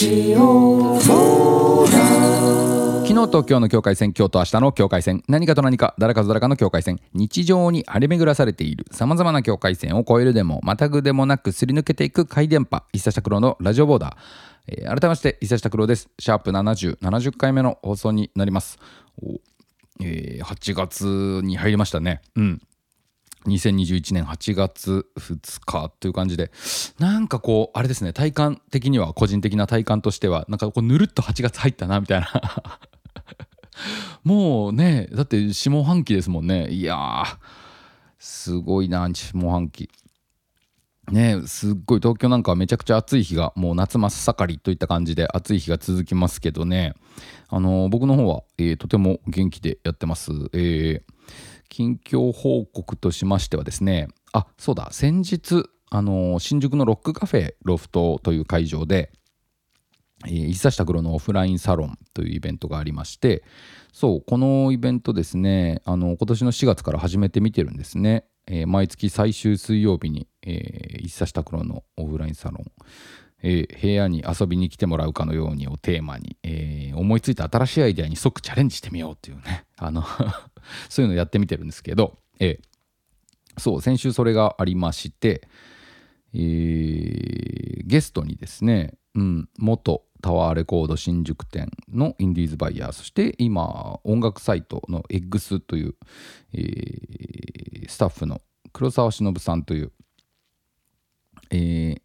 ジオ昨日と今日の境界線今日と明日の境界線何かと何か誰かと誰かの境界線日常に荒れ巡らされているさまざまな境界線を越えるでもまたぐでもなくすり抜けていく回電波一茶黒のラジオボーダー、えー改めまして伊佐下黒です。シャープ7070回目の放送になります。おえー8月に入りましたね。うん。2021年8月2日という感じでなんかこうあれですね体感的には個人的な体感としてはなんかこうぬるっと8月入ったなみたいな。もうねだって下半期ですもんね。いやすごいな下半期。ねすっごい東京なんかはめちゃくちゃ暑い日がもう夏真っ盛りといった感じで暑い日が続きますけどね。あのー僕の方は、えーとても元気でやってます。えー近況報告としましてはですねあそうだ先日あの新宿のロックカフェロフトという会場でえー、伊佐下黒のオフラインサロンというイベントがありましてそうこのイベントですねあの今年の4月から始めてみてるんですね、えー毎月最終水曜日に、えー、伊佐下黒のオフラインサロン、えー部屋に遊びに来てもらうかのようにをテーマに、えー思いついた新しいアイデアに即チャレンジしてみようっていうねあのそういうのやってみてるんですけど、えーそう先週それがありまして、えーゲストにですね、うん、元タワーレコード新宿店のインディーズバイヤーそして今音楽サイトの X という、えースタッフの黒沢忍さんという、えー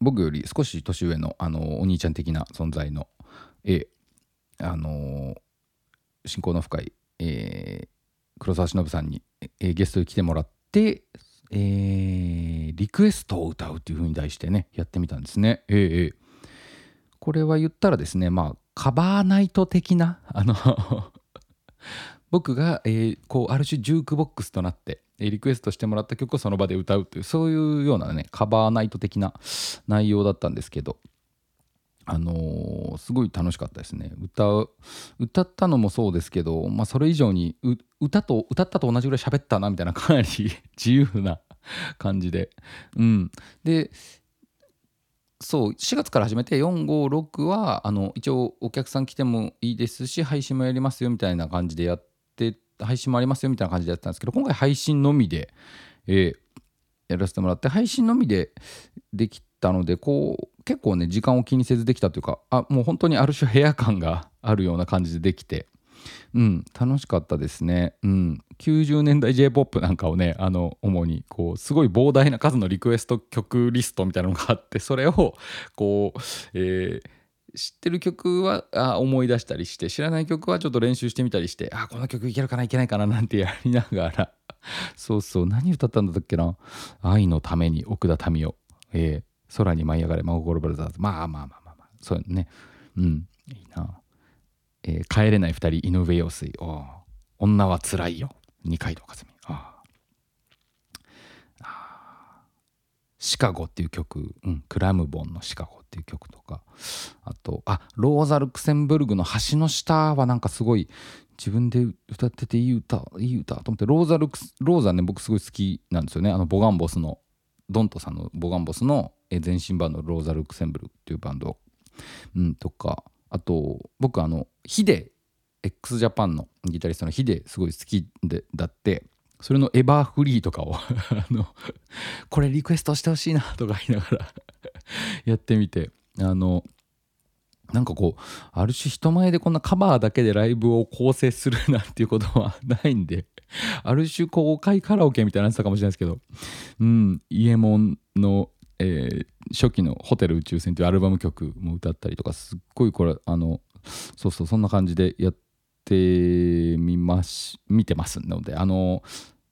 僕より少し年上のあのお兄ちゃん的な存在の、えーあのー親交の深い、えー黒沢忍さんに、えーゲストに来てもらって、えーリクエストを歌うっていう風に題してねやってみたんですね。えーえーこれは言ったらですねまあカバーナイト的なあの 僕が、えーこうある種ジュークボックスとなって、えーリクエストしてもらった曲をその場で歌うというそういうようなねカバーナイト的な内容だったんですけどあのーすごい楽しかったですね。歌う歌ったのもそうですけど、まあ、それ以上に歌と歌ったと同じぐらい喋ったなみたいな かなり自由な感じで。うん。でそう4月から始めて456はあの一応お客さん来てもいいですし配信もやりますよみたいな感じでやって配信もありますよみたいな感じでやってたんですけど今回配信のみで、えーやらせてもらって配信のみでできたのでこう結構ね時間を気にせずできたというかあもう本当にある種部屋感が あるような感じでできてうん楽しかったですね。うん。90年代 j p o p なんかをねあの主にこうすごい膨大な数のリクエスト曲リストみたいなのがあって それをこう、えー知ってる曲はあ思い出したりして知らない曲はちょっと練習してみたりしてあこの曲いけるかないけないかななんて やりながら。そうそう。何歌ったんだったっけな？愛のために奥田民生、えー。空に舞い上がれ真心ブラザーズ。まあまあまあまあまあそうね。うん。いいな、えー帰れない二人井上陽水。お女はつらいよ。二階堂和美。ああシカゴっていう曲、うん、クラムボンのシカゴっていう曲とか。あとあローザ・ルクセンブルグの橋の下はなんかすごい自分で歌ってていい歌いい歌と思ってローザ・ルクスローザね僕すごい好きなんですよね。あのボガンボスのドントさんのボガンボスのえー前身バンドローザ・ルクセンブルっていうバンド、うん、とかあと僕あのヒデ x ジャパンのギタリストのヒデすごい好きでだってそれのエバーフリーとかを あのこれリクエストしてほしいなとか言いながら やってみてあのなんかこうある種人前でこんなカバーだけでライブを構成するなんていうことはないんで ある種公開カラオケみたいになやつかもしれないですけど。うんイエモンの、えー初期の「ホテル宇宙船」というアルバム曲も歌ったりとかすっごいこれあのそうそうそんな感じでやってみます見てますのであの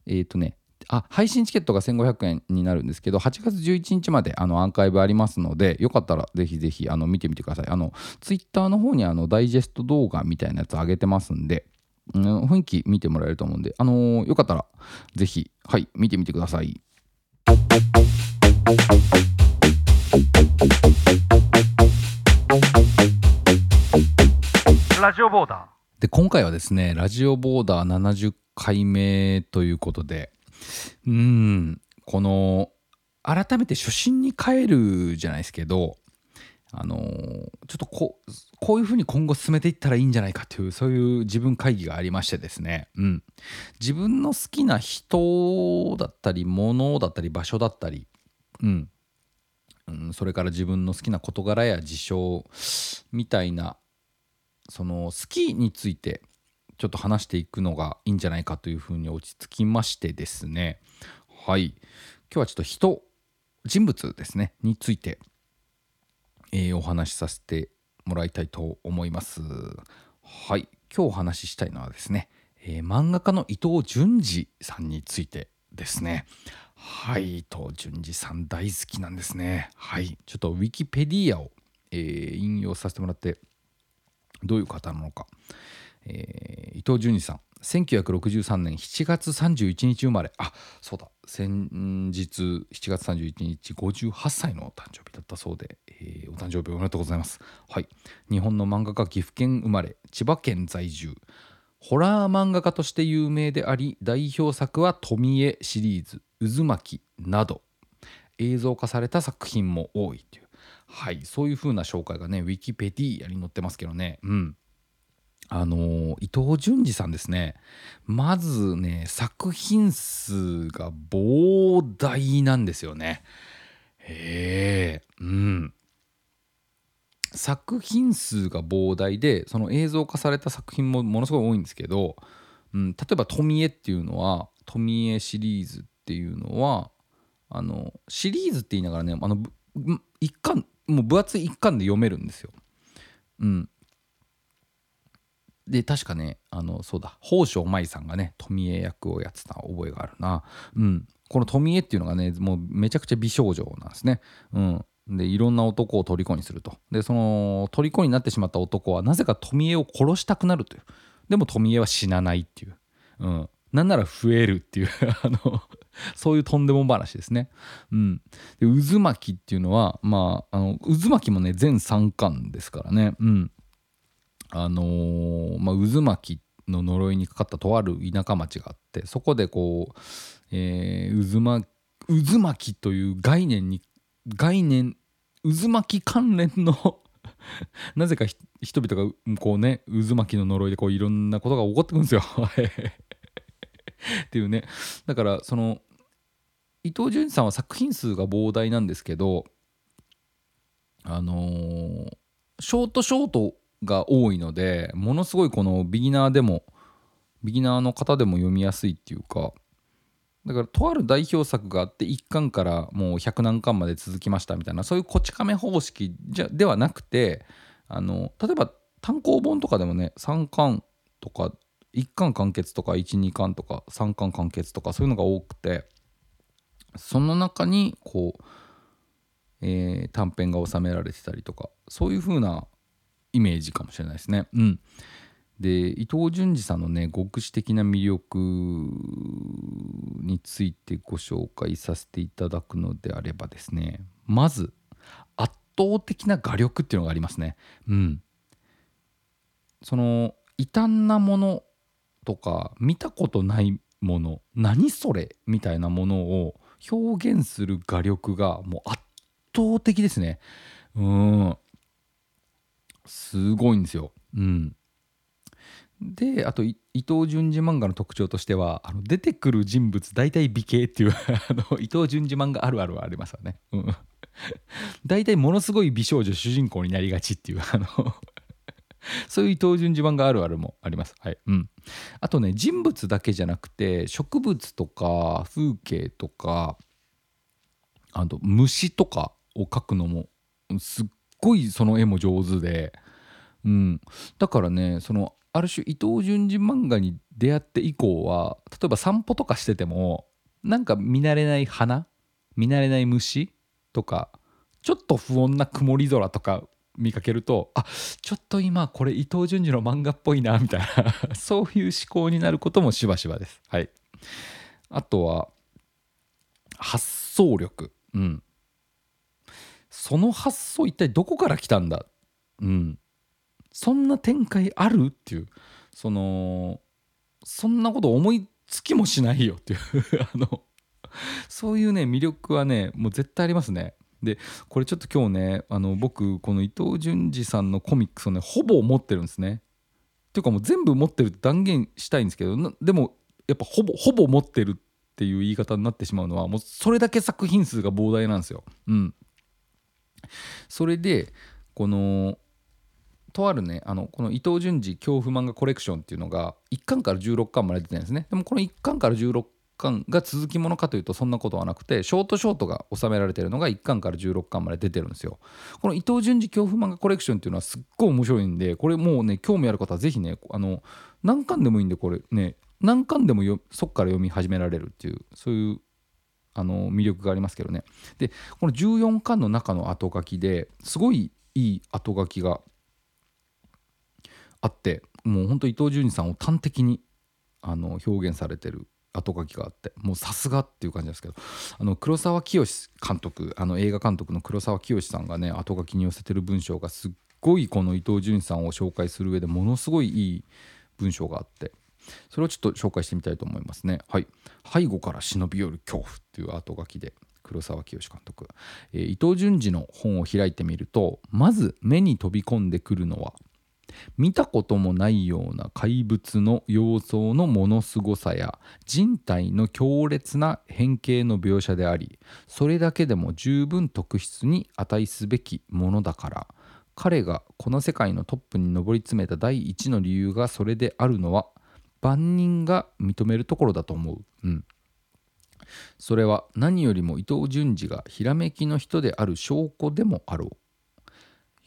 えっ、とねあ配信チケットが1500円になるんですけど8月11日まであのアーカイブありますのでよかったらぜひぜひあの見てみてください。あのツイッターの方にあのダイジェスト動画みたいなやつ上げてますんで、うん、雰囲気見てもらえると思うんであのよかったらぜひはい見てみてください。ラジオボーダー。で今回はですねラジオボーダー70回目ということでうーんこの改めて初心に帰るじゃないですけどあのちょっとこうこういうふうに今後進めていったらいいんじゃないかというそういう自分会議がありましてですね、うん、自分の好きな人だったり物だったり場所だったり、うん。うん、それから自分の好きな事柄や事象みたいなその好きについてちょっと話していくのがいいんじゃないかというふうに落ち着きましてですね。はい。今日はちょっと人人物ですね。について。えーお話しさせてもらいたいと思います。はい今日お話ししたいのはですね、えー漫画家の伊藤潤二さんについてですね。はい伊藤潤二さん大好きなんですね。はいちょっとウィキペディアを、えー引用させてもらってどういう方なのか。えー伊藤潤二さん1963年7月31日生まれあそうだ先日7月31日58歳の誕生日だったそうで、えーお誕生日おめでとうございます。はい。日本の漫画家岐阜県生まれ千葉県在住。ホラー漫画家として有名であり代表作は「富江」シリーズ「渦巻き」など。映像化された作品も多いという。はい。そういう風な紹介がねウィキペディアに載ってますけどね。うん。あの伊藤潤二さんですね。まずね作品数が膨大なんですよね。へえうん。作品数が膨大でその映像化された作品もものすごい多いんですけど、うん、例えば「富江」っていうのは「富江」シリーズっていうのはあのシリーズって言いながらねあの一巻もう分厚い一巻で読めるんですよ。うん、で確かねあのそうだ宝生舞さんがね富江役をやってた覚えがあるな、うん、この富江っていうのがねもうめちゃくちゃ美少女なんですね、うん、でいろんな男を虜にすると。でその虜になってしまった男はなぜか富江を殺したくなるという。でも富江は死なないっていう、うん、なんなら増えるっていう あのそういうとんでも話ですね。うん、で渦巻きっていうのはまああの渦巻きもね全3巻ですからね。うん。あのーまあ、渦巻きの呪いにかかったとある田舎町があってそこでこう、えー渦巻渦巻きという概念に概念渦巻き関連の なぜか人々がこうね渦巻きの呪いでこういろんなことが起こってくるんですよ。っていうねだからその伊藤潤二さんは作品数が膨大なんですけどあのーショートショートが多いのでものすごいこのビギナーでもビギナーの方でも読みやすいっていうかだからとある代表作があって1巻からもう100何巻まで続きましたみたいなそういうこち亀方式じゃではなくてあの例えば単行本とかでもね3巻とか1巻完結とか12巻とか3巻完結とかそういうのが多くてその中にこう、えー短編が収められてたりとかそういう風なイメージかもしれないですね。うん、で伊藤潤二さんのね極視的な魅力についてご紹介させていただくのであればですねまず圧倒的な画力っていうのがありますね。うん、その異端なものとか見たことないもの何それ？みたいなものを表現する画力がもう圧倒的ですね。うんすごいんですよ。うん、であと伊藤潤二漫画の特徴としてはあの出てくる人物大体美形っていう あの伊藤潤二漫画あるあるはありますよね。うん、大体ものすごい美少女主人公になりがちっていうあの そういう伊藤潤二漫画あるあるもあります。はいうん、あとね人物だけじゃなくて植物とか風景とかあと虫とかを描くのもすっごいその絵も上手で、うん、だからねそのある種伊藤潤二漫画に出会って以降は例えば散歩とかしててもなんか見慣れない花見慣れない虫とかちょっと不穏な曇り空とか見かけるとあちょっと今これ伊藤潤二の漫画っぽいなみたいな そういう思考になることもしばしばです。はい、あとは発想力、うん、その発想一体どこから来たんだ、うん、そんな展開ある？っていうそのそんなこと思いつきもしないよっていう あのそういうね魅力はねもう絶対ありますね。でこれちょっと今日ねあの僕この伊藤潤二さんのコミックスをねほぼ持ってるんですね。っていうかもう全部持ってるって断言したいんですけどでもやっぱほぼほぼ持ってるっていう言い方になってしまうのはもうそれだけ作品数が膨大なんですよ。うん、それでこのとあるねあのこの伊藤潤二恐怖漫画コレクションっていうのが1巻から16巻まで出てるんですね。でもこの1巻から16巻が続きものかというとそんなことはなくてショートショートが収められてるのが1巻から16巻まで出てるんですよ。この伊藤潤二恐怖漫画コレクションっていうのはすっごい面白いんでこれもうね興味ある方はぜひねあの何巻でもいいんでこれね何巻でもよそっから読み始められるっていうそういうあの魅力がありますけどね。でこの14巻の中の後書きですごいいい後書きがあってもうほんと伊藤潤二さんを端的にあの表現されてる後書きがあってもうさすがっていう感じですけどあの黒沢清監督あの映画監督の黒沢清さんがね後書きに寄せてる文章がすっごいこの伊藤潤二さんを紹介する上でものすごいいい文章があってそれをちょっと紹介してみたいと思いますね。はい、背後から忍び寄る恐怖っていう後書きで黒沢清監督、えー、伊藤潤二の本を開いてみるとまず目に飛び込んでくるのは見たこともないような怪物の様相のものすごさや人体の強烈な変形の描写でありそれだけでも十分特筆に値すべきものだから彼がこの世界のトップに上り詰めた第一の理由がそれであるのは万人が認めるところだと思う。うんそれは何よりも伊藤潤二がひらめきの人である証拠でもあろう。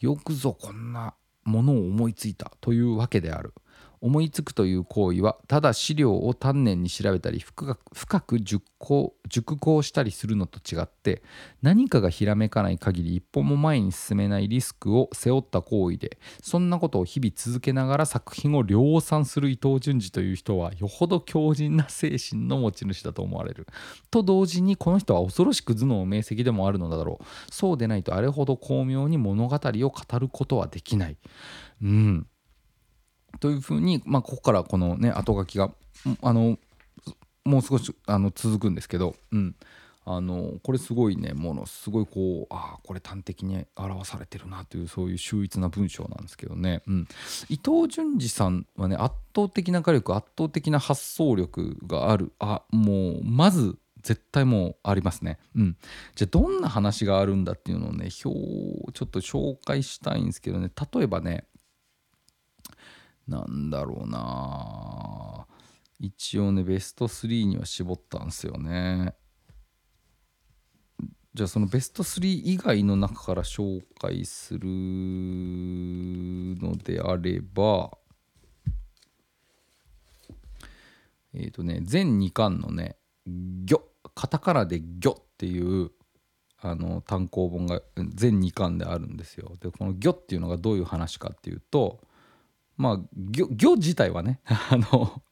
よくぞこんなものを思いついたというわけである。思いつくという行為はただ資料を丹念に調べたり深く熟考熟考したりするのと違って何かがひらめかない限り一歩も前に進めないリスクを背負った行為でそんなことを日々続けながら作品を量産する伊藤潤二という人はよほど強靭な精神の持ち主だと思われる。と同時にこの人は恐ろしく頭脳明晰でもあるのだろう。そうでないとあれほど巧妙に物語を語ることはできない。うんというふうに、まあ、ここからこのね後書きがあのもう少しあの続くんですけど、うん、あのこれすごいねものすごいこうああこれ端的に表されてるなというそういう秀逸な文章なんですけどね、うん、伊藤潤二さんはね圧倒的な画力圧倒的な発想力がある。あもうまず絶対もうありますね。うん。じゃあどんな話があるんだっていうのをね表をちょっと紹介したいんですけどね。例えばねなんだろうな一応ねベスト3には絞ったんすよねじゃあそのベスト3以外の中から紹介するのであればえっ、ー、とね全2巻のね「魚」カタカナで「魚」っていうあの単行本が全2巻であるんですよ。でこの「魚」っていうのがどういう話かっていうとまあ魚魚自体はね あの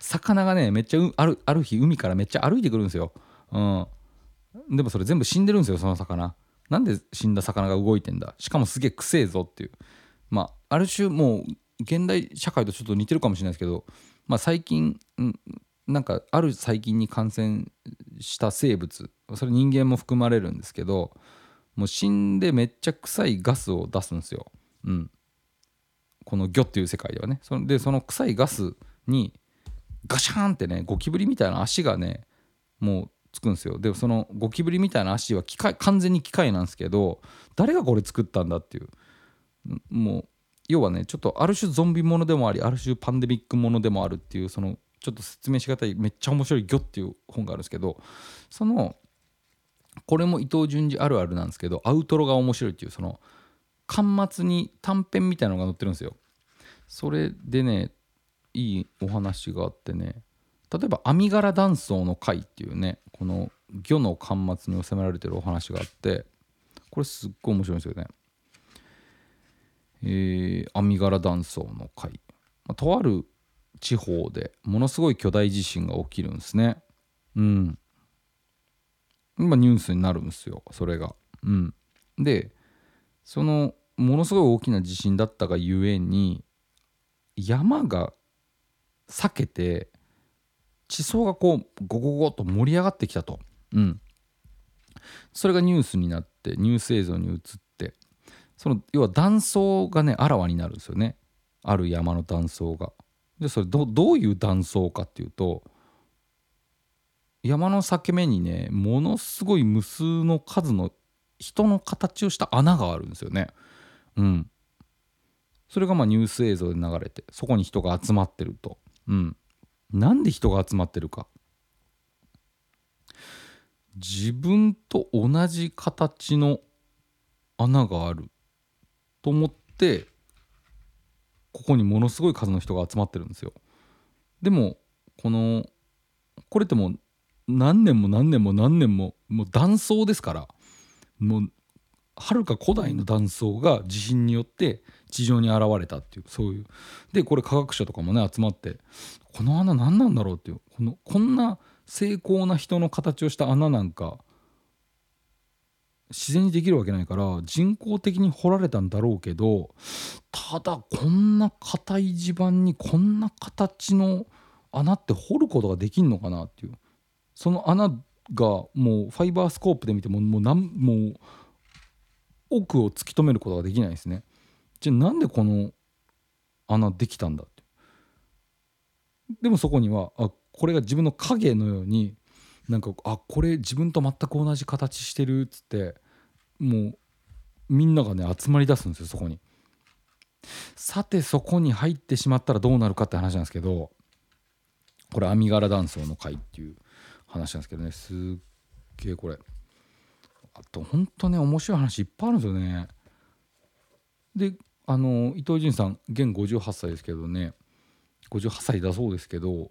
魚がねめっちゃあるある日海からめっちゃ歩いてくるんですよ。うん、でもそれ全部死んでるんですよその魚。なんで死んだ魚が動いてんだ？しかもすげえくせえぞっていうまあある種もう現代社会とちょっと似てるかもしれないですけど、まあ、最近なんかある細菌に感染した生物それ人間も含まれるんですけどもう死んでめっちゃ臭いガスを出すんですよ。うん、この魚っていう世界ではね。そでその臭いガスにガシャーンってねゴキブリみたいな足がねもうつくんですよ。でそのゴキブリみたいな足は機械完全に機械なんですけど誰がこれ作ったんだっていう。もう要はねちょっとある種ゾンビものでもありある種パンデミックものでもあるっていうそのちょっと説明しがたいめっちゃ面白い「魚」っていう本があるんですけどそのこれも伊藤潤二あるあるなんですけどアウトロが面白いっていうその「巻末に短編みたいのが載ってるんですよ。それでねいいお話があってね例えば「網柄断層の会」っていうねこの魚の巻末に収められてるお話があってこれすっごい面白いんですよね。えー、網柄断層の会、まあ、とある地方でものすごい巨大地震が起きるんですね。うん。今ニュースになるんですよそれが。うん。でそのものすごい大きな地震だったがゆえに山が裂けて地層がこうゴゴゴと盛り上がってきたと。うん、それがニュースになってニュース映像に映ってその要は断層がねあらわになるんですよねある山の断層が。でそれどどういう断層かっていうと山の裂け目にねものすごい無数の数の人の形をした穴があるんですよね。うん。それがまあニュース映像で流れてそこに人が集まってると。うん。なんで人が集まってるか。自分と同じ形の穴があると思ってここにものすごい数の人が集まってるんですよ。でもこのこれってもう何年も何年も何年ももう断層ですからもうはるか古代の断層が地震によって地上に現れたっていうそういう。でこれ科学者とかもね集まってこの穴何なんだろうっていうこのこんな精巧な人の形をした穴なんか自然にできるわけないから人工的に掘られたんだろうけどただこんな硬い地盤にこんな形の穴って掘ることができんのかなっていう。その穴がもうファイバースコープで見てももうなんもう奥を突き止めることができないですね。じゃあなんでこの穴できたんだって。でもそこにはあこれが自分の影のようになんかあこれ自分と全く同じ形してるっつってもうみんながね集まりだすんですよそこに。さてそこに入ってしまったらどうなるかって話なんですけどこれ「網柄断層の会」っていう話なんですけどねすっげえこれあとほんとね面白い話いっぱいあるんですよね。であの伊藤潤さん現58歳ですけどね58歳だそうですけど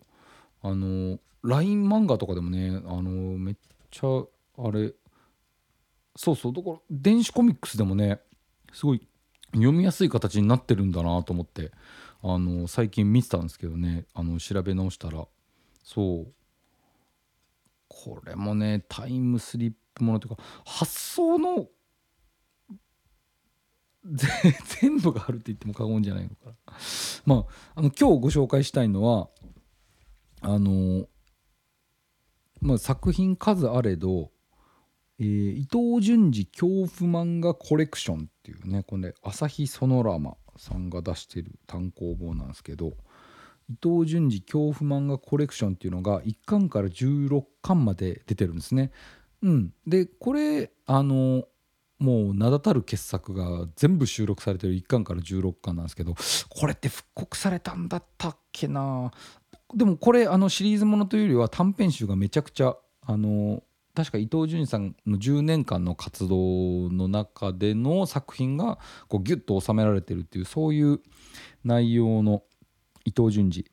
あの LINE 漫画とかでもねあのめっちゃあれそうそうだから電子コミックスでもねすごい読みやすい形になってるんだなと思ってあの最近見てたんですけどねあの調べ直したらそうこれもねタイムスリップものというか発想の 全部があるって言っても過言じゃないのかな。まああの今日ご紹介したいのはあのまあ、作品数あれど、えー伊藤潤二恐怖漫画コレクションっていうねこれ朝日ソノラマさんが出してる単行本なんですけど伊藤潤二恐怖漫画コレクションっていうのが1巻から16巻まで出てるんですね。うん、でこれあのもう名だたる傑作が全部収録されてる1巻から16巻なんですけどこれって復刻されたんだったっけなでもこれあのシリーズものというよりは短編集がめちゃくちゃあの確か伊藤潤二さんの10年間の活動の中での作品がこうギュッと収められてるっていうそういう内容の伊藤潤二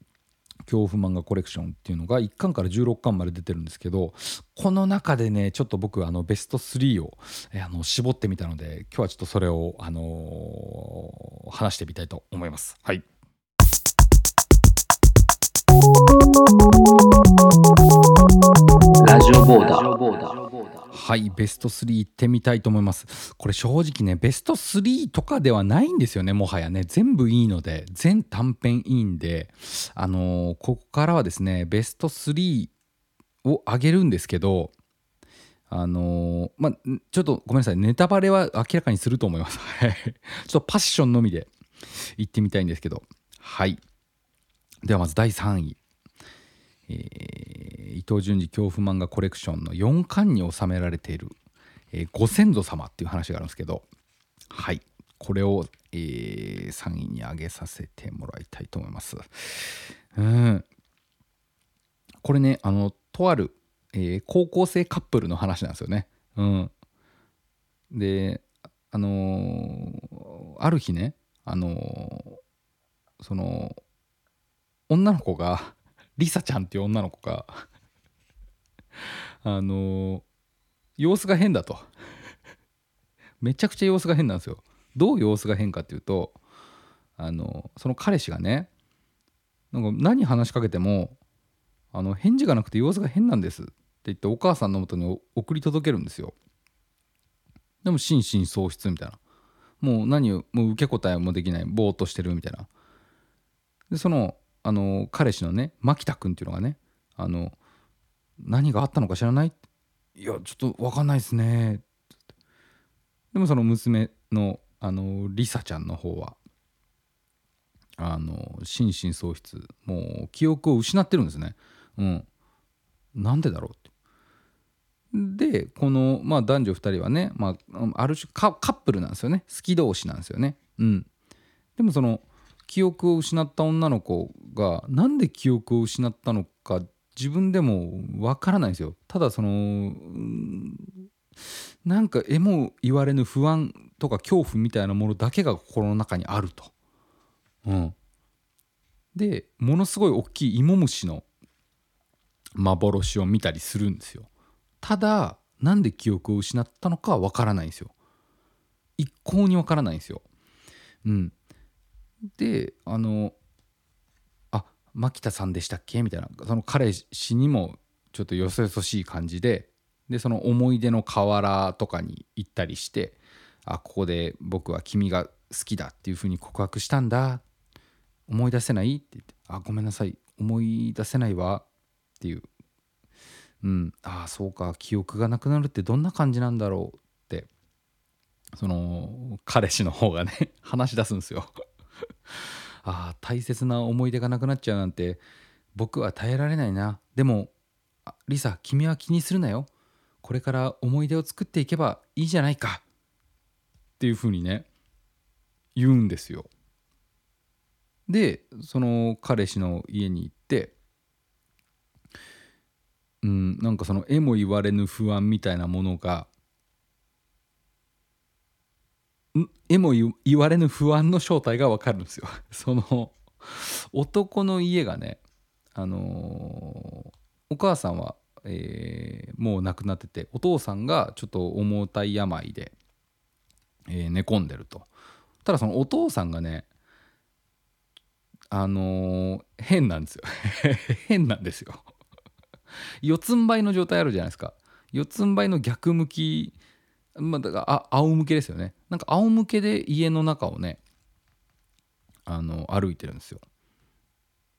恐怖漫画コレクションっていうのが1巻から16巻まで出てるんですけどこの中でねちょっと僕あのベスト3をあの絞ってみたので今日はちょっとそれを、あの話してみたいと思います。はいラジオボーダー。はいベスト3いってみたいと思います。これ正直ねベスト3とかではないんですよねもはやね。全部いいので全短編いいんであのーここからはですねベスト3を上げるんですけどあのーまあちょっとごめんなさいネタバレは明らかにすると思います。ちょっとパッションのみで言ってみたいんですけど。はい。ではまず第3位。伊藤潤二恐怖漫画コレクションの4巻に収められている、えーご先祖様っていう話があるんですけどはい。これを、えー3位に上げさせてもらいたいと思います。うん。これねあのとある、えー高校生カップルの話なんですよね。うん。であのーある日ねあのーその女の子がリサちゃんっていう女の子があの様子が変だと。めちゃくちゃ様子が変なんですよ。どう様子が変かっていうとあのその彼氏がねなんか何話しかけてもあの返事がなくて様子が変なんですって言ってお母さんのもとに送り届けるんですよ。でも心神喪失みたいな。もう何もう受け答えもできない。ぼーっとしてるみたいな。でそのあの彼氏のね牧田君っていうのがねあの何があったのか知らない「いやちょっと分かんないですね」でもその娘のあのリサちゃんの方はあの心神喪失もう記憶を失ってるんですね。うん、なんでだろうって。でこの、まあ、男女2人はね、まあ、ある種カップルなんですよね好き同士なんですよね。うん、でもその記憶を失った女の子がなんで記憶を失ったのか自分でもわからないんですよ。ただそのなんかえも言われぬ不安とか恐怖みたいなものだけが心の中にあると。うん、でものすごい大きい芋虫の幻を見たりするんですよ。ただなんで記憶を失ったのかわからないんですよ。一向にわからないんですよ。うん、であのあ牧田さんでしたっけ？みたいな。その彼氏にもちょっとよそよそしい感じで。でその思い出の河原とかに行ったりしてあここで僕は君が好きだっていうふうに告白したんだ。思い出せないって言ってあごめんなさい。思い出せないわ。っていう。うん。ああそうか。記憶がなくなるってどんな感じなんだろうって。その彼氏の方がね話し出すんですよ。ああ大切な思い出がなくなっちゃうなんて僕は耐えられないな。でもリサ君は気にするなよ。これから思い出を作っていけばいいじゃないか。っていうふうにね言うんですよ。でその彼氏の家に行ってうんなんかそのえも言われぬ不安みたいなものがえも言われぬ不安の正体が分かるんですよ。その男の家がねあのー、お母さんはえー、もう亡くなっててお父さんがちょっと重たい病で、えー、寝込んでるとただそのお父さんがねあのー、変なんですよ変なんですよ四つん這いの状態あるじゃないですか四つん這いの逆向きまあだからあ仰向けですよね。なんか仰向けで家の中をねあの歩いてるんですよ。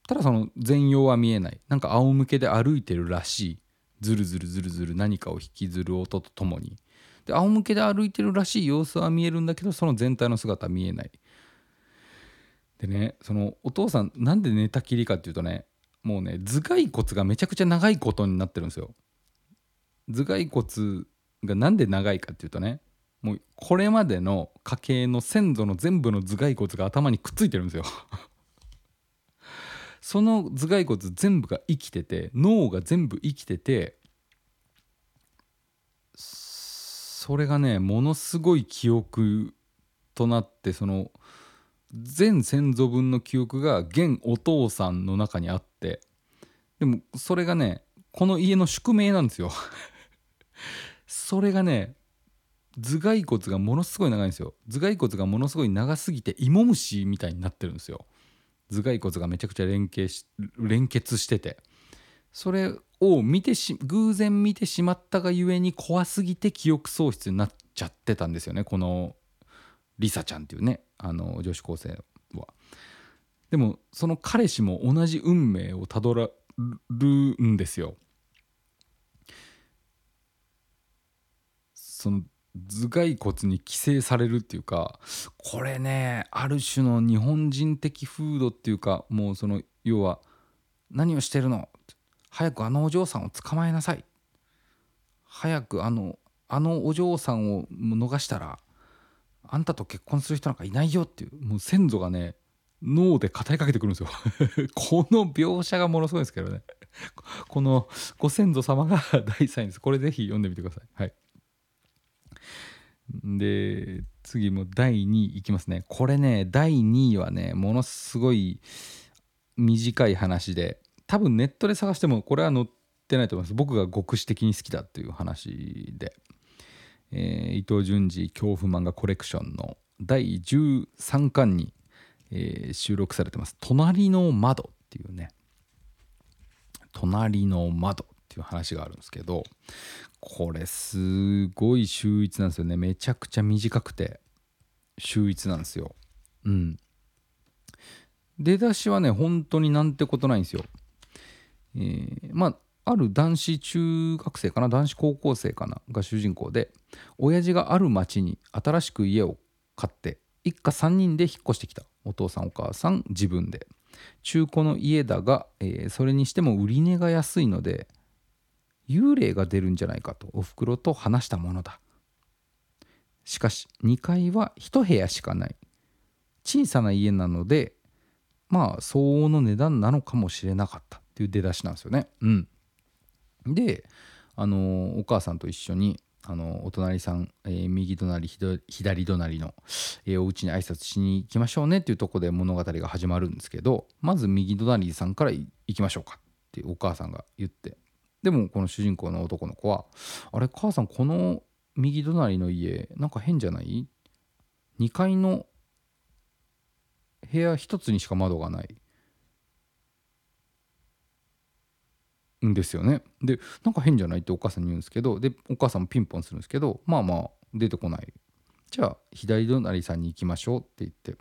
ただその全容は見えない。なんか仰向けで歩いてるらしい。ずるずるずるずる何かを引きずる音とともに。で仰向けで歩いてるらしい様子は見えるんだけどその全体の姿は見えない。でねそのお父さんなんで寝たきりかっていうとねもうね頭蓋骨がめちゃくちゃ長いことになってるんですよ。頭蓋骨がなんで長いかっていうとねもうこれまでの家系の先祖の全部の頭蓋骨が頭にくっついてるんですよ。その頭蓋骨全部が生きてて脳が全部生きててそれがねものすごい記憶となってその全先祖分の記憶が現お父さんの中にあってでもそれがねこの家の宿命なんですよ。それがね頭蓋骨がものすごい長いんですよ頭蓋骨がものすごい長すぎて芋虫みたいになってるんですよ頭蓋骨がめちゃくちゃ連携し連結しててそれを見てし偶然見てしまったがゆえに怖すぎて記憶喪失になっちゃってたんですよねこのリサちゃんっていうねあの女子高生は。でもその彼氏も同じ運命をたどるんですよ。その頭蓋骨に寄生されるっていうかこれねある種の日本人的風土っていうかもうその要は何をしてるの？早くあのお嬢さんを捕まえなさい。早くあのあのお嬢さんを逃したらあんたと結婚する人なんかいないよっていうもう先祖がね脳で語りかけてくるんですよ。この描写がものすごいですけどね。このご先祖様が第3位です。これぜひ読んでみてください。はい。で次も第2位いきますね。これね第2位はねものすごい短い話で多分ネットで探してもこれは載ってないと思います。僕が極視的に好きだっていう話で、えー、伊藤潤二恐怖漫画コレクションの第13巻に、えー、収録されてます「隣の窓」っていうね「隣の窓」っていう話があるんですけどこれすごい秀逸なんですよね。めちゃくちゃ短くて。秀逸なんですよ。うん。出だしはね本当になんてことないんですよ。えー、まあある男子中学生かな男子高校生かなが主人公で親父がある町に新しく家を買って一家3人で引っ越してきた。お父さんお母さん自分で。中古の家だが、えーそれにしても売り値が安いので幽霊が出るんじゃないかとおふくろと話したものだ。しかし2階は1部屋しかない。小さな家なのでまあ相応の値段なのかもしれなかった。っていう出だしなんですよね。うん。であのお母さんと一緒にあのお隣さん、えー右隣左隣の、えーお家に挨拶しに行きましょうね。っていうとこで物語が始まるんですけどまず右隣さんから行きましょうか。ってお母さんが言って。でもこの主人公の男の子は「あれ母さんこの右隣の家なんか変じゃない ?2 階の部屋一つにしか窓がないんですよね。でなんか変じゃないってお母さんに言うんですけどでお母さんもピンポンするんですけどまあまあ出てこないじゃあ左隣さんに行きましょうって言って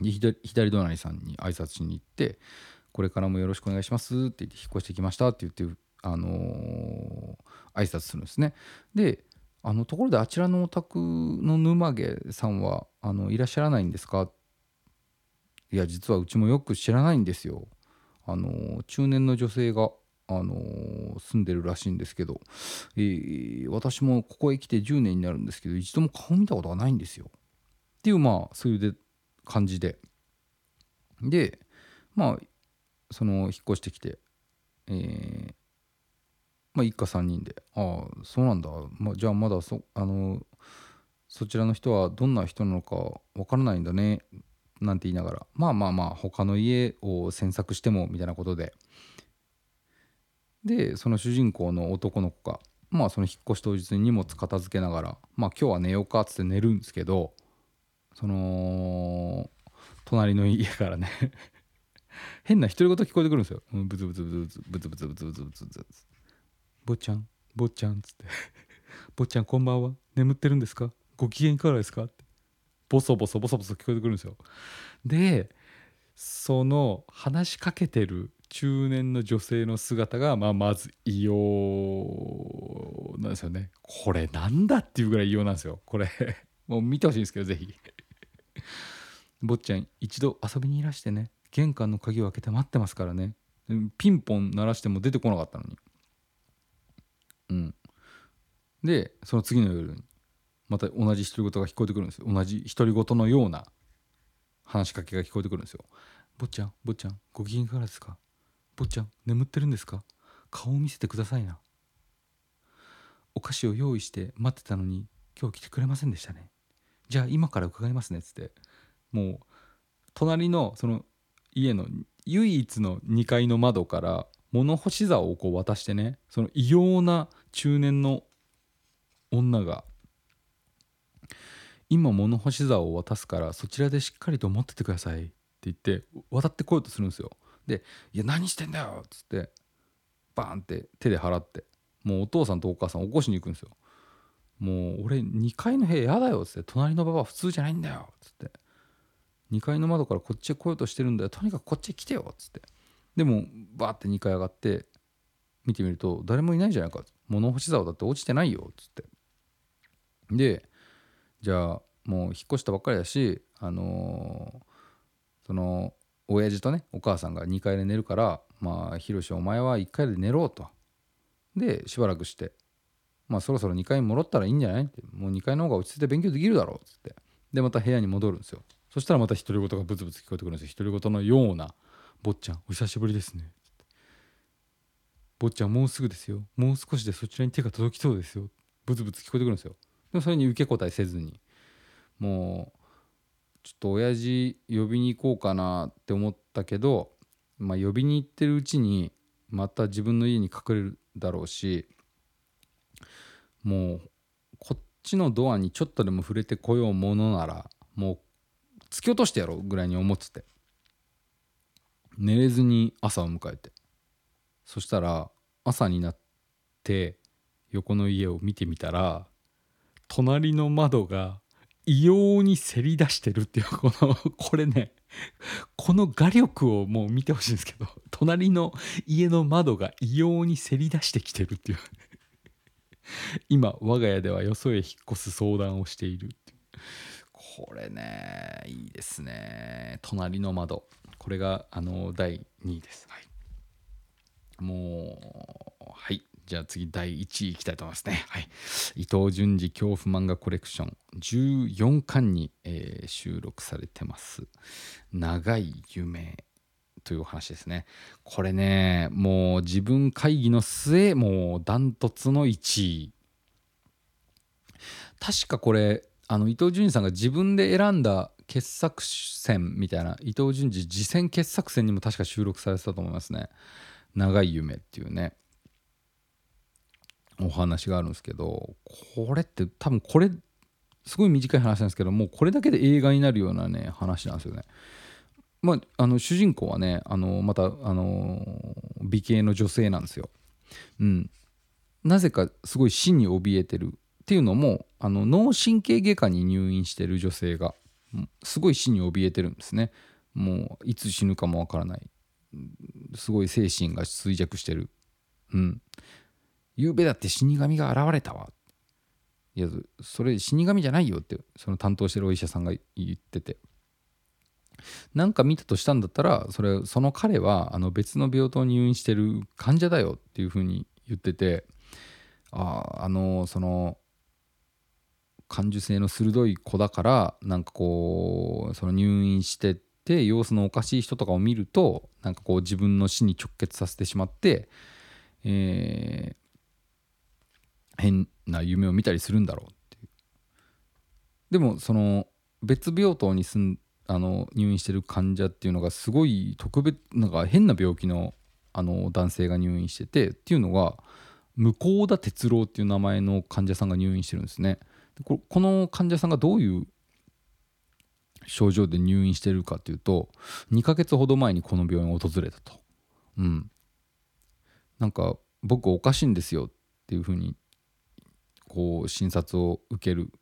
左左隣さんに挨拶しに行って「これからもよろしくお願いします」って言って「引っ越してきました」って言ってあのー挨拶するんですね。であのところであちらのお宅の沼毛さんはあのいらっしゃらないんですか？いや実はうちもよく知らないんですよ。あの中年の女性があの住んでるらしいんですけど、えー私もここへ来て10年になるんですけど一度も顔見たことがないんですよ。っていうまあそういうで感じででまあその引っ越してきて、えーまあ一家3人で「ああそうなんだ、まあ、じゃあまだそあのそちらの人はどんな人なのかわからないんだね」なんて言いながら。まあまあまあ他の家を詮索してもみたいなことで。でその主人公の男の子がまあその引っ越し当日に荷物片付けながらまあ今日は寝ようかっつって寝るんですけどその隣の家からね 変な独り言聞こえてくるんですよ。ブツブツブツブツブツブツブツブツブツブツ。坊ちゃん坊ちゃんっつって「坊ちゃん こんばんは眠ってるんですか？ご機嫌いかがですか?」ってボソボソボソボソ聞こえてくるんですよ。でその話しかけてる中年の女性の姿が、まあ、まず異様なんですよね。これなんだっていうぐらい異様なんですよ。これ もう見てほしいんですけどぜひ。坊ちゃん一度遊びにいらしてね玄関の鍵を開けて待ってますからねピンポン鳴らしても出てこなかったのにうん。でその次の夜にまた同じ独り言が聞こえてくるんですよ。同じ独り言のような話しかけが聞こえてくるんですよ。坊ちゃん坊ちゃんご機嫌いかがですか？坊ちゃん眠ってるんですか？顔を見せてくださいな。お菓子を用意して待ってたのに今日来てくれませんでしたね。じゃあ今から伺いますねっつって。もう隣のその家の唯一の2階の窓から物干し竿をこう渡してねその異様な中年の女が「今物干し竿を渡すからそちらでしっかりと持っててください」って言って渡ってこようとするんですよ。で「いや何してんだよ」っつってバーンって手で払ってもうお父さんとお母さん起こしに行くんですよ。もう俺2階の部屋やだよっつって隣の馬場は普通じゃないんだよっつって2階の窓からこっちへ来ようとしてるんだよとにかくこっちへ来てよっつってでもバーって2階上がって見てみると誰もいないじゃないか物干し竿だって落ちてないよっつって。でじゃあもう引っ越したばっかりだしあのーその親父とねお母さんが2階で寝るからまあひろしお前は1階で寝ろと。でしばらくしてまあそろそろ2階に戻ったらいいんじゃない？って。もう2階の方が落ち着いて勉強できるだろうっつって。でまた部屋に戻るんですよ。そしたらまた独り言がブツブツ聞こえてくるんですよ。独り言のような「坊ちゃんお久しぶりですね」坊ちゃんもうすぐですよ。もう少しでそちらに手が届きそうですよ。ブツブツ聞こえてくるんですよ。でもそれに受け答えせずに。もうちょっと親父呼びに行こうかなって思ったけどまあ呼びに行ってるうちにまた自分の家に隠れるだろうしもうこっちのドアにちょっとでも触れてこようものならもう突き落としてやろうぐらいに思ってて。寝れずに朝を迎えて。そしたら朝になって横の家を見てみたら隣の窓が異様にせり出してるっていうこの これねこの画力をもう見てほしいんですけど隣の家の窓が異様にせり出してきてるっていう。今我が家ではよそへ引っ越す相談をしているこれねいいですね。隣の窓。これがあの第2位です。はい。もうはいじゃあ次第1位いきたいと思いますね。はい。伊藤潤二恐怖漫画コレクション14巻に、えー、収録されてます。長い夢というお話ですね。これね、もう自分会議の末、もうダントツの1位。確かこれ、あの伊藤潤二さんが自分で選んだ傑作選みたいな伊藤潤二次戦傑作選にも確か収録されてたと思いますね。長い夢っていうね。お話があるんですけどこれって多分これすごい短い話なんですけどもうこれだけで映画になるようなね話なんですよね。まあ、あの主人公はねあのまたあの美形の女性なんですよ。うん、なぜかすごい死に怯えてるっていうのもあの脳神経外科に入院してる女性がすごい死に怯えてるんですね。もういつ死ぬかもわからないすごい精神が衰弱してる。うん、ゆうべだって死神が現れたわ。いや、それ死神じゃないよって、その担当してるお医者さんが言ってて。なんか見たとしたんだったら、それ、その彼は、あの別の病棟に入院してる患者だよっていうふうに言ってて、ああ、あの、その、感受性の鋭い子だからなんかこうその入院してって様子のおかしい人とかを見るとなんかこう自分の死に直結させてしまって、え変な夢を見たりするんだろうっていう。でもその別病棟に住んあの入院してる患者っていうのがすごい特別なんか変な病気のあの男性が入院しててっていうのが向田哲郎っていう名前の患者さんが入院してるんですね。この患者さんがどういう症状で入院してるかっていうと2ヶ月ほど前にこの病院を訪れたと。うん。なんか僕おかしいんですよっていうふうにこう診察を受ける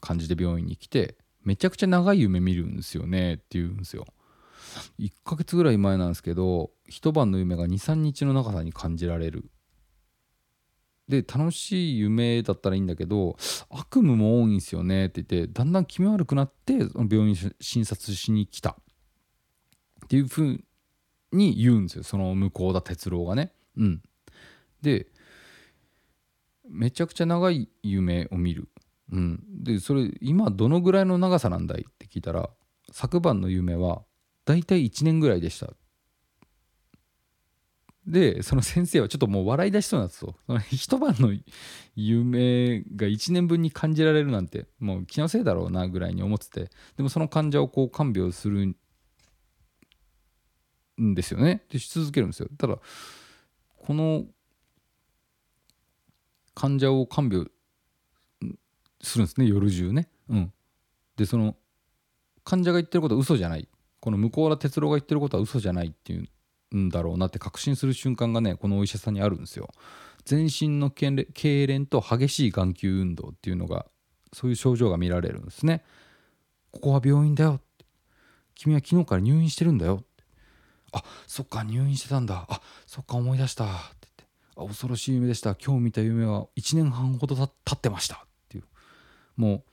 感じで病院に来てめちゃくちゃ長い夢見るんですよねって言うんですよ。1ヶ月ぐらい前なんですけど一晩の夢が23日の長さに感じられる。で楽しい夢だったらいいんだけど悪夢も多いんですよねって言ってだんだん気味悪くなって病院診察しに来た。っていうふうに言うんですよその向田哲郎がね。うん。でめちゃくちゃ長い夢を見る。うん、でそれ今どのぐらいの長さなんだい？って聞いたら昨晩の夢はだいたい1年ぐらいでした。でその先生はちょっともう笑い出しそうになんですよその 一晩の夢が1年分に感じられるなんてもう気のせいだろうなぐらいに思ってて。でもその患者をこう看病するんですよね。でし続けるんですよ。ただこの患者を看病するんですね。夜中ね。うん、でその患者が言ってることは嘘じゃない。この向田哲郎が言ってることは嘘じゃないっていうんだろうなって確信する瞬間がねこのお医者さんにあるんですよ。全身の痙攣と激しい眼球運動っていうのがそういう症状が見られるんですね。ここは病院だよ君は昨日から入院してるんだよあそっか入院してたんだ。あそっか思い出したって言って。あ恐ろしい夢でした。今日見た夢は1年半ほど経ってましたっていう。もう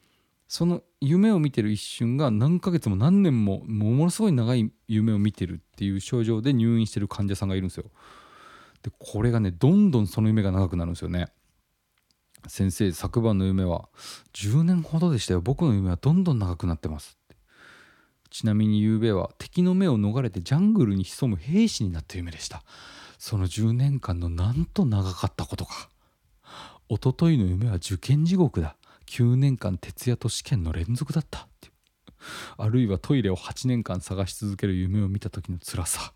その夢を見てる一瞬が何ヶ月も何年もものすごい長い夢を見てるっていう症状で入院してる患者さんがいるんですよ。でこれがねどんどんその夢が長くなるんですよね。先生昨晩の夢は10年ほどでしたよ。僕の夢はどんどん長くなってますちなみに昨べは敵の目を逃れてジャングルに潜む兵士になった夢でした。その10年間のなんと長かったことか。一昨日の夢は受験地獄だ。9年間徹夜と試験の連続だったってあるいはトイレを8年間探し続ける夢を見た時の辛さ。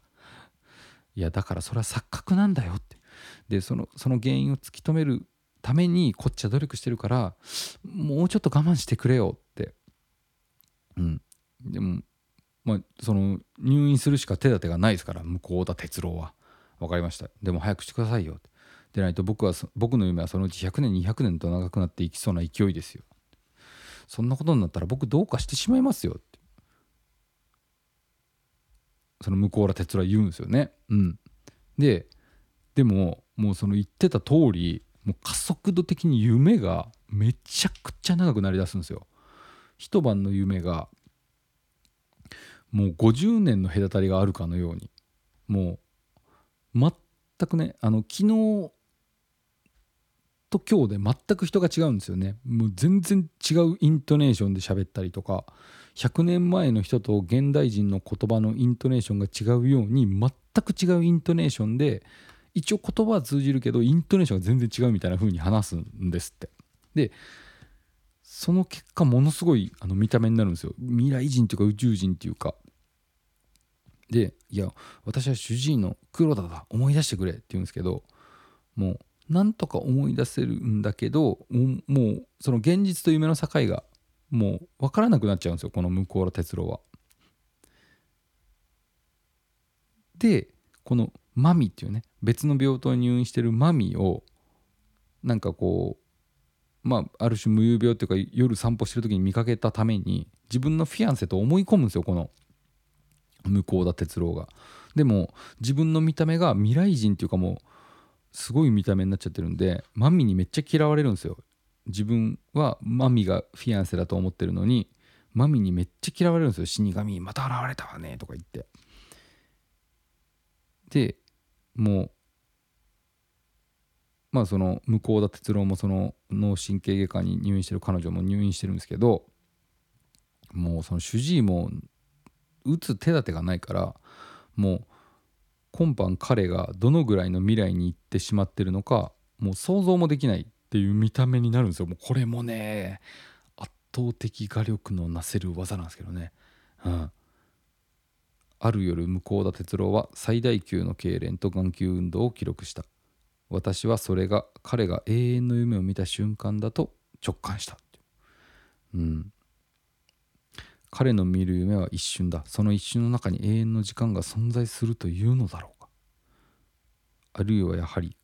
いやだからそれは錯覚なんだよって。でそのその原因を突き止めるためにこっちは努力してるからもうちょっと我慢してくれよって。うん。でもまあその入院するしか手立てがないですから向田哲郎は。分かりました。でも早くしてくださいよって。でないと僕は僕の夢はそのうち100年200年と長くなっていきそうな勢いですよそんなことになったら僕どうかしてしまいますよってその向田哲郎言うんですよね。うん、ででももうその言ってた通りもう加速度的に夢がめちゃくちゃ長くなりだすんですよ。一晩の夢がもう50年の隔たりがあるかのようにもう全くねあの昨日と今日で全く人が違うんですよね。もう全然違うイントネーションで喋ったりとか100年前の人と現代人の言葉のイントネーションが違うように全く違うイントネーションで一応言葉は通じるけどイントネーションが全然違うみたいな風に話すんですって。でその結果ものすごいあの見た目になるんですよ。未来人というか宇宙人っていうか。で「いや私は主治医の黒田だ思い出してくれ」って言うんですけどもうなんとか思い出せるんだけどもうその現実と夢の境がもう分からなくなっちゃうんですよこの向田哲郎は。でこのマミっていうね別の病棟に入院してるマミをなんかこうまあある種無遊病っていうか夜散歩してる時に見かけたために自分のフィアンセと思い込むんですよこの向田哲郎が。でも自分の見た目が未来人っていうかもうすごい見た目になっちゃってるんでマミにめっちゃ嫌われるんですよ。自分はマミがフィアンセだと思ってるのにマミにめっちゃ嫌われるんですよ死神また現れたわねとか言ってでもうまあその向田哲郎もその脳神経外科に入院してる彼女も入院してるんですけどもうその主治医も打つ手立てがないからもう今般彼がどのぐらいの未来に行ってしまってるのかもう想像もできないっていう見た目になるんですよ。もうこれもね圧倒的画力のなせる技なんですけどね、うん、ある夜向田哲郎は最大級の痙攣と眼球運動を記録した。私はそれが彼が永遠の夢を見た瞬間だと直感したうん。彼の見る夢は一瞬だ。その一瞬の中に永遠の時間が存在するというのだろうか。あるいはやはり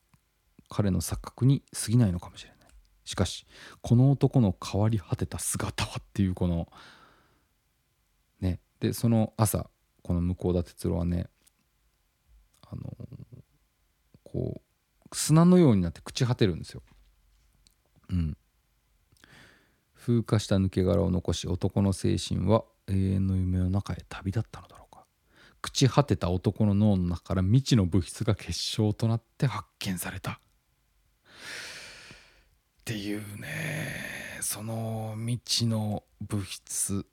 彼の錯覚に過ぎないのかもしれない。しかしこの男の変わり果てた姿はっていうこのね。でその朝この向田哲郎はねあのこう砂のようになって朽ち果てるんですよ。うん。風化した抜け殻を残し男の精神は永遠の夢の中へ旅立ったのだろうか。朽ち果てた男の脳の中から未知の物質が結晶となって発見された。っていうねその未知の物質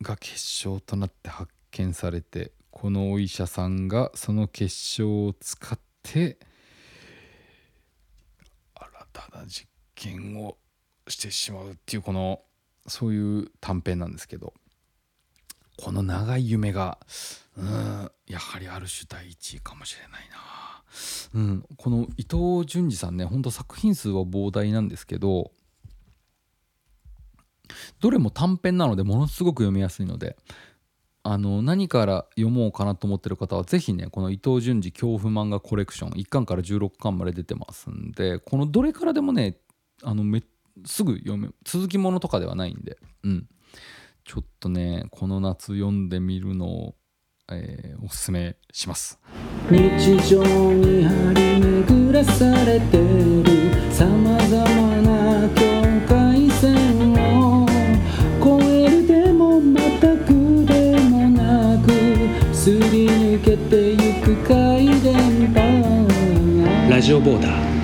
が結晶となって発見されてこのお医者さんがその結晶を使って新たな実験をしてしまうっていうこのそういう短編なんですけどこの長い夢がうんやはりある種第一位かもしれないな。うん、この伊藤潤二さんねほんと作品数は膨大なんですけどどれも短編なのでものすごく読みやすいのであの何から読もうかなと思ってる方は是非ねこの伊藤潤二恐怖漫画コレクション1巻から16巻まで出てますんでこのどれからでもねあのめすぐ読め続きものとかではないんで、うん、ちょっとねこの夏読んでみるのを、えー、おすすめします。日常に張り巡らされてるさまざまな境界線を越えるでもまたくでもなくすり抜けてゆく回電波ラジオボーダー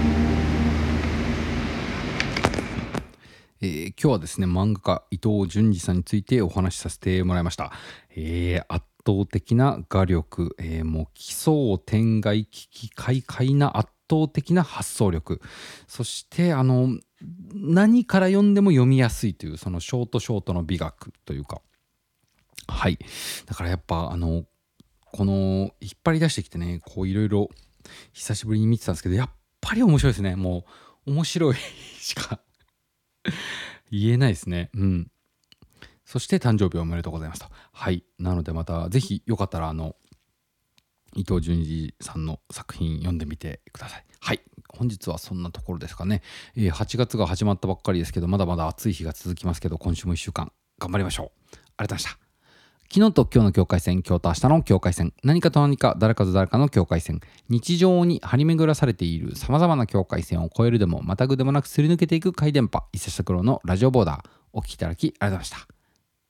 今日はですね漫画家伊藤潤二さんについてお話しさせてもらいました、えー、圧倒的な画力、えー、もう奇想天外危機快快な圧倒的な発想力。そしてあの何から読んでも読みやすいというそのショートショートの美学というか。はい。だからやっぱあのこの引っ張り出してきてねこういろいろ久しぶりに見てたんですけどやっぱり面白いですね。もう面白いしか言えないですね。うん。そして誕生日おめでとうございますと。はい。なのでまたぜひよかったらあの伊藤淳二さんの作品読んでみてください。はい。本日はそんなところですかね。えー、8月が始まったばっかりですけど、まだまだ暑い日が続きますけど、今週も1週間頑張りましょう。ありがとうございました。昨日と今日の境界線今日と明日の境界線何かと何か誰かと誰かの境界線。日常に張り巡らされている様々な境界線を越えるでもまたぐでもなくすり抜けていく回電波伊勢下黒のラジオボーダーお聴きいただきありがとうございました。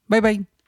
バイバイ。